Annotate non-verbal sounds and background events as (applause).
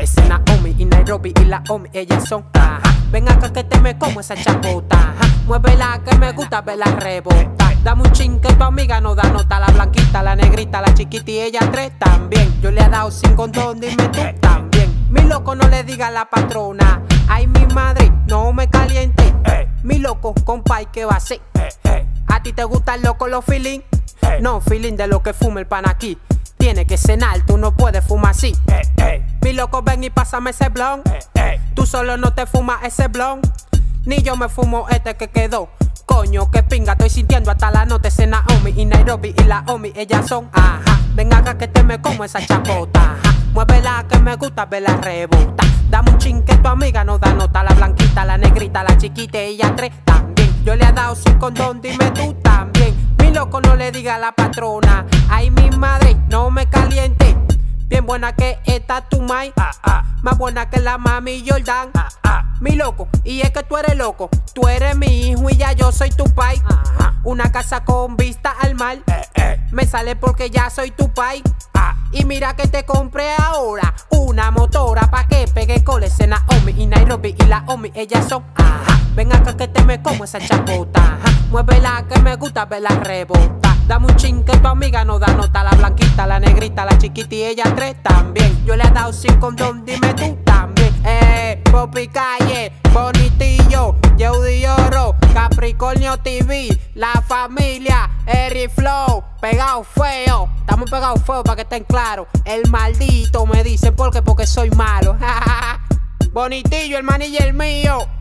Es Naomi y Nairobi y la Omi, ellas son. Ajá. Ven acá que te me como esa chapota. Muévela que me gusta verla rebota. Dame un chin que tu amiga no da nota. La blanquita, la negrita, la chiquita y ella tres también. Yo le he dado sin condón, dime tú también. Mi loco no le diga a la patrona. Ay, mi madre, no me caliente. Mi loco, compa, ¿y qué va a hacer? ¿A ti te gustan loco los feeling? No, feeling de lo que fuma el pan aquí. Tiene que cenar, tú no puedes fumar así. Mi loco, ven y pásame ese blon. Tú solo no te fumas ese blon. Ni yo me fumo este que quedó. Coño, que pinga, estoy sintiendo hasta la nota. Ese Naomi y Nairobi y la Omi, ellas son. Ajá, ven acá que te me como esa chapota. Ajá, muévela que me gusta verla rebota. Dame un chin que tu amiga no da nota. La blanquita, la negrita, la chiquita, ella tres también. Yo le he dado sin condón, dime tú también. Loco no le diga a la patrona. Ay, mi madre, no me caliente. Bien buena que está tu mai. Más buena que la mami Jordan. Mi loco, y es que tú eres loco. Tú eres mi hijo y ya yo soy tu pai. Una casa con vista al mar. Me sale porque ya soy tu pai. Y mira que te compré ahora una motora pa' que pegue con ese Naomi y Nairobi y la Omi, ellas son. Ven acá que te me como esa chapota. Muévela que me gusta verla rebota. Dame un chin que tu amiga no da nota. La blanquita, la negrita, la chiquita y ella tres también. Yo le he dado sin condón, dime tú también. Eh, Popi Calle, Bonitillo, Yeudi Oro, Capricornio TV, La Familia, Eri Flow, pegado feo. Estamos pegados feo para que estén claros. El maldito me dicen porque porque soy malo. (laughs) Bonitillo, el manillo el mío.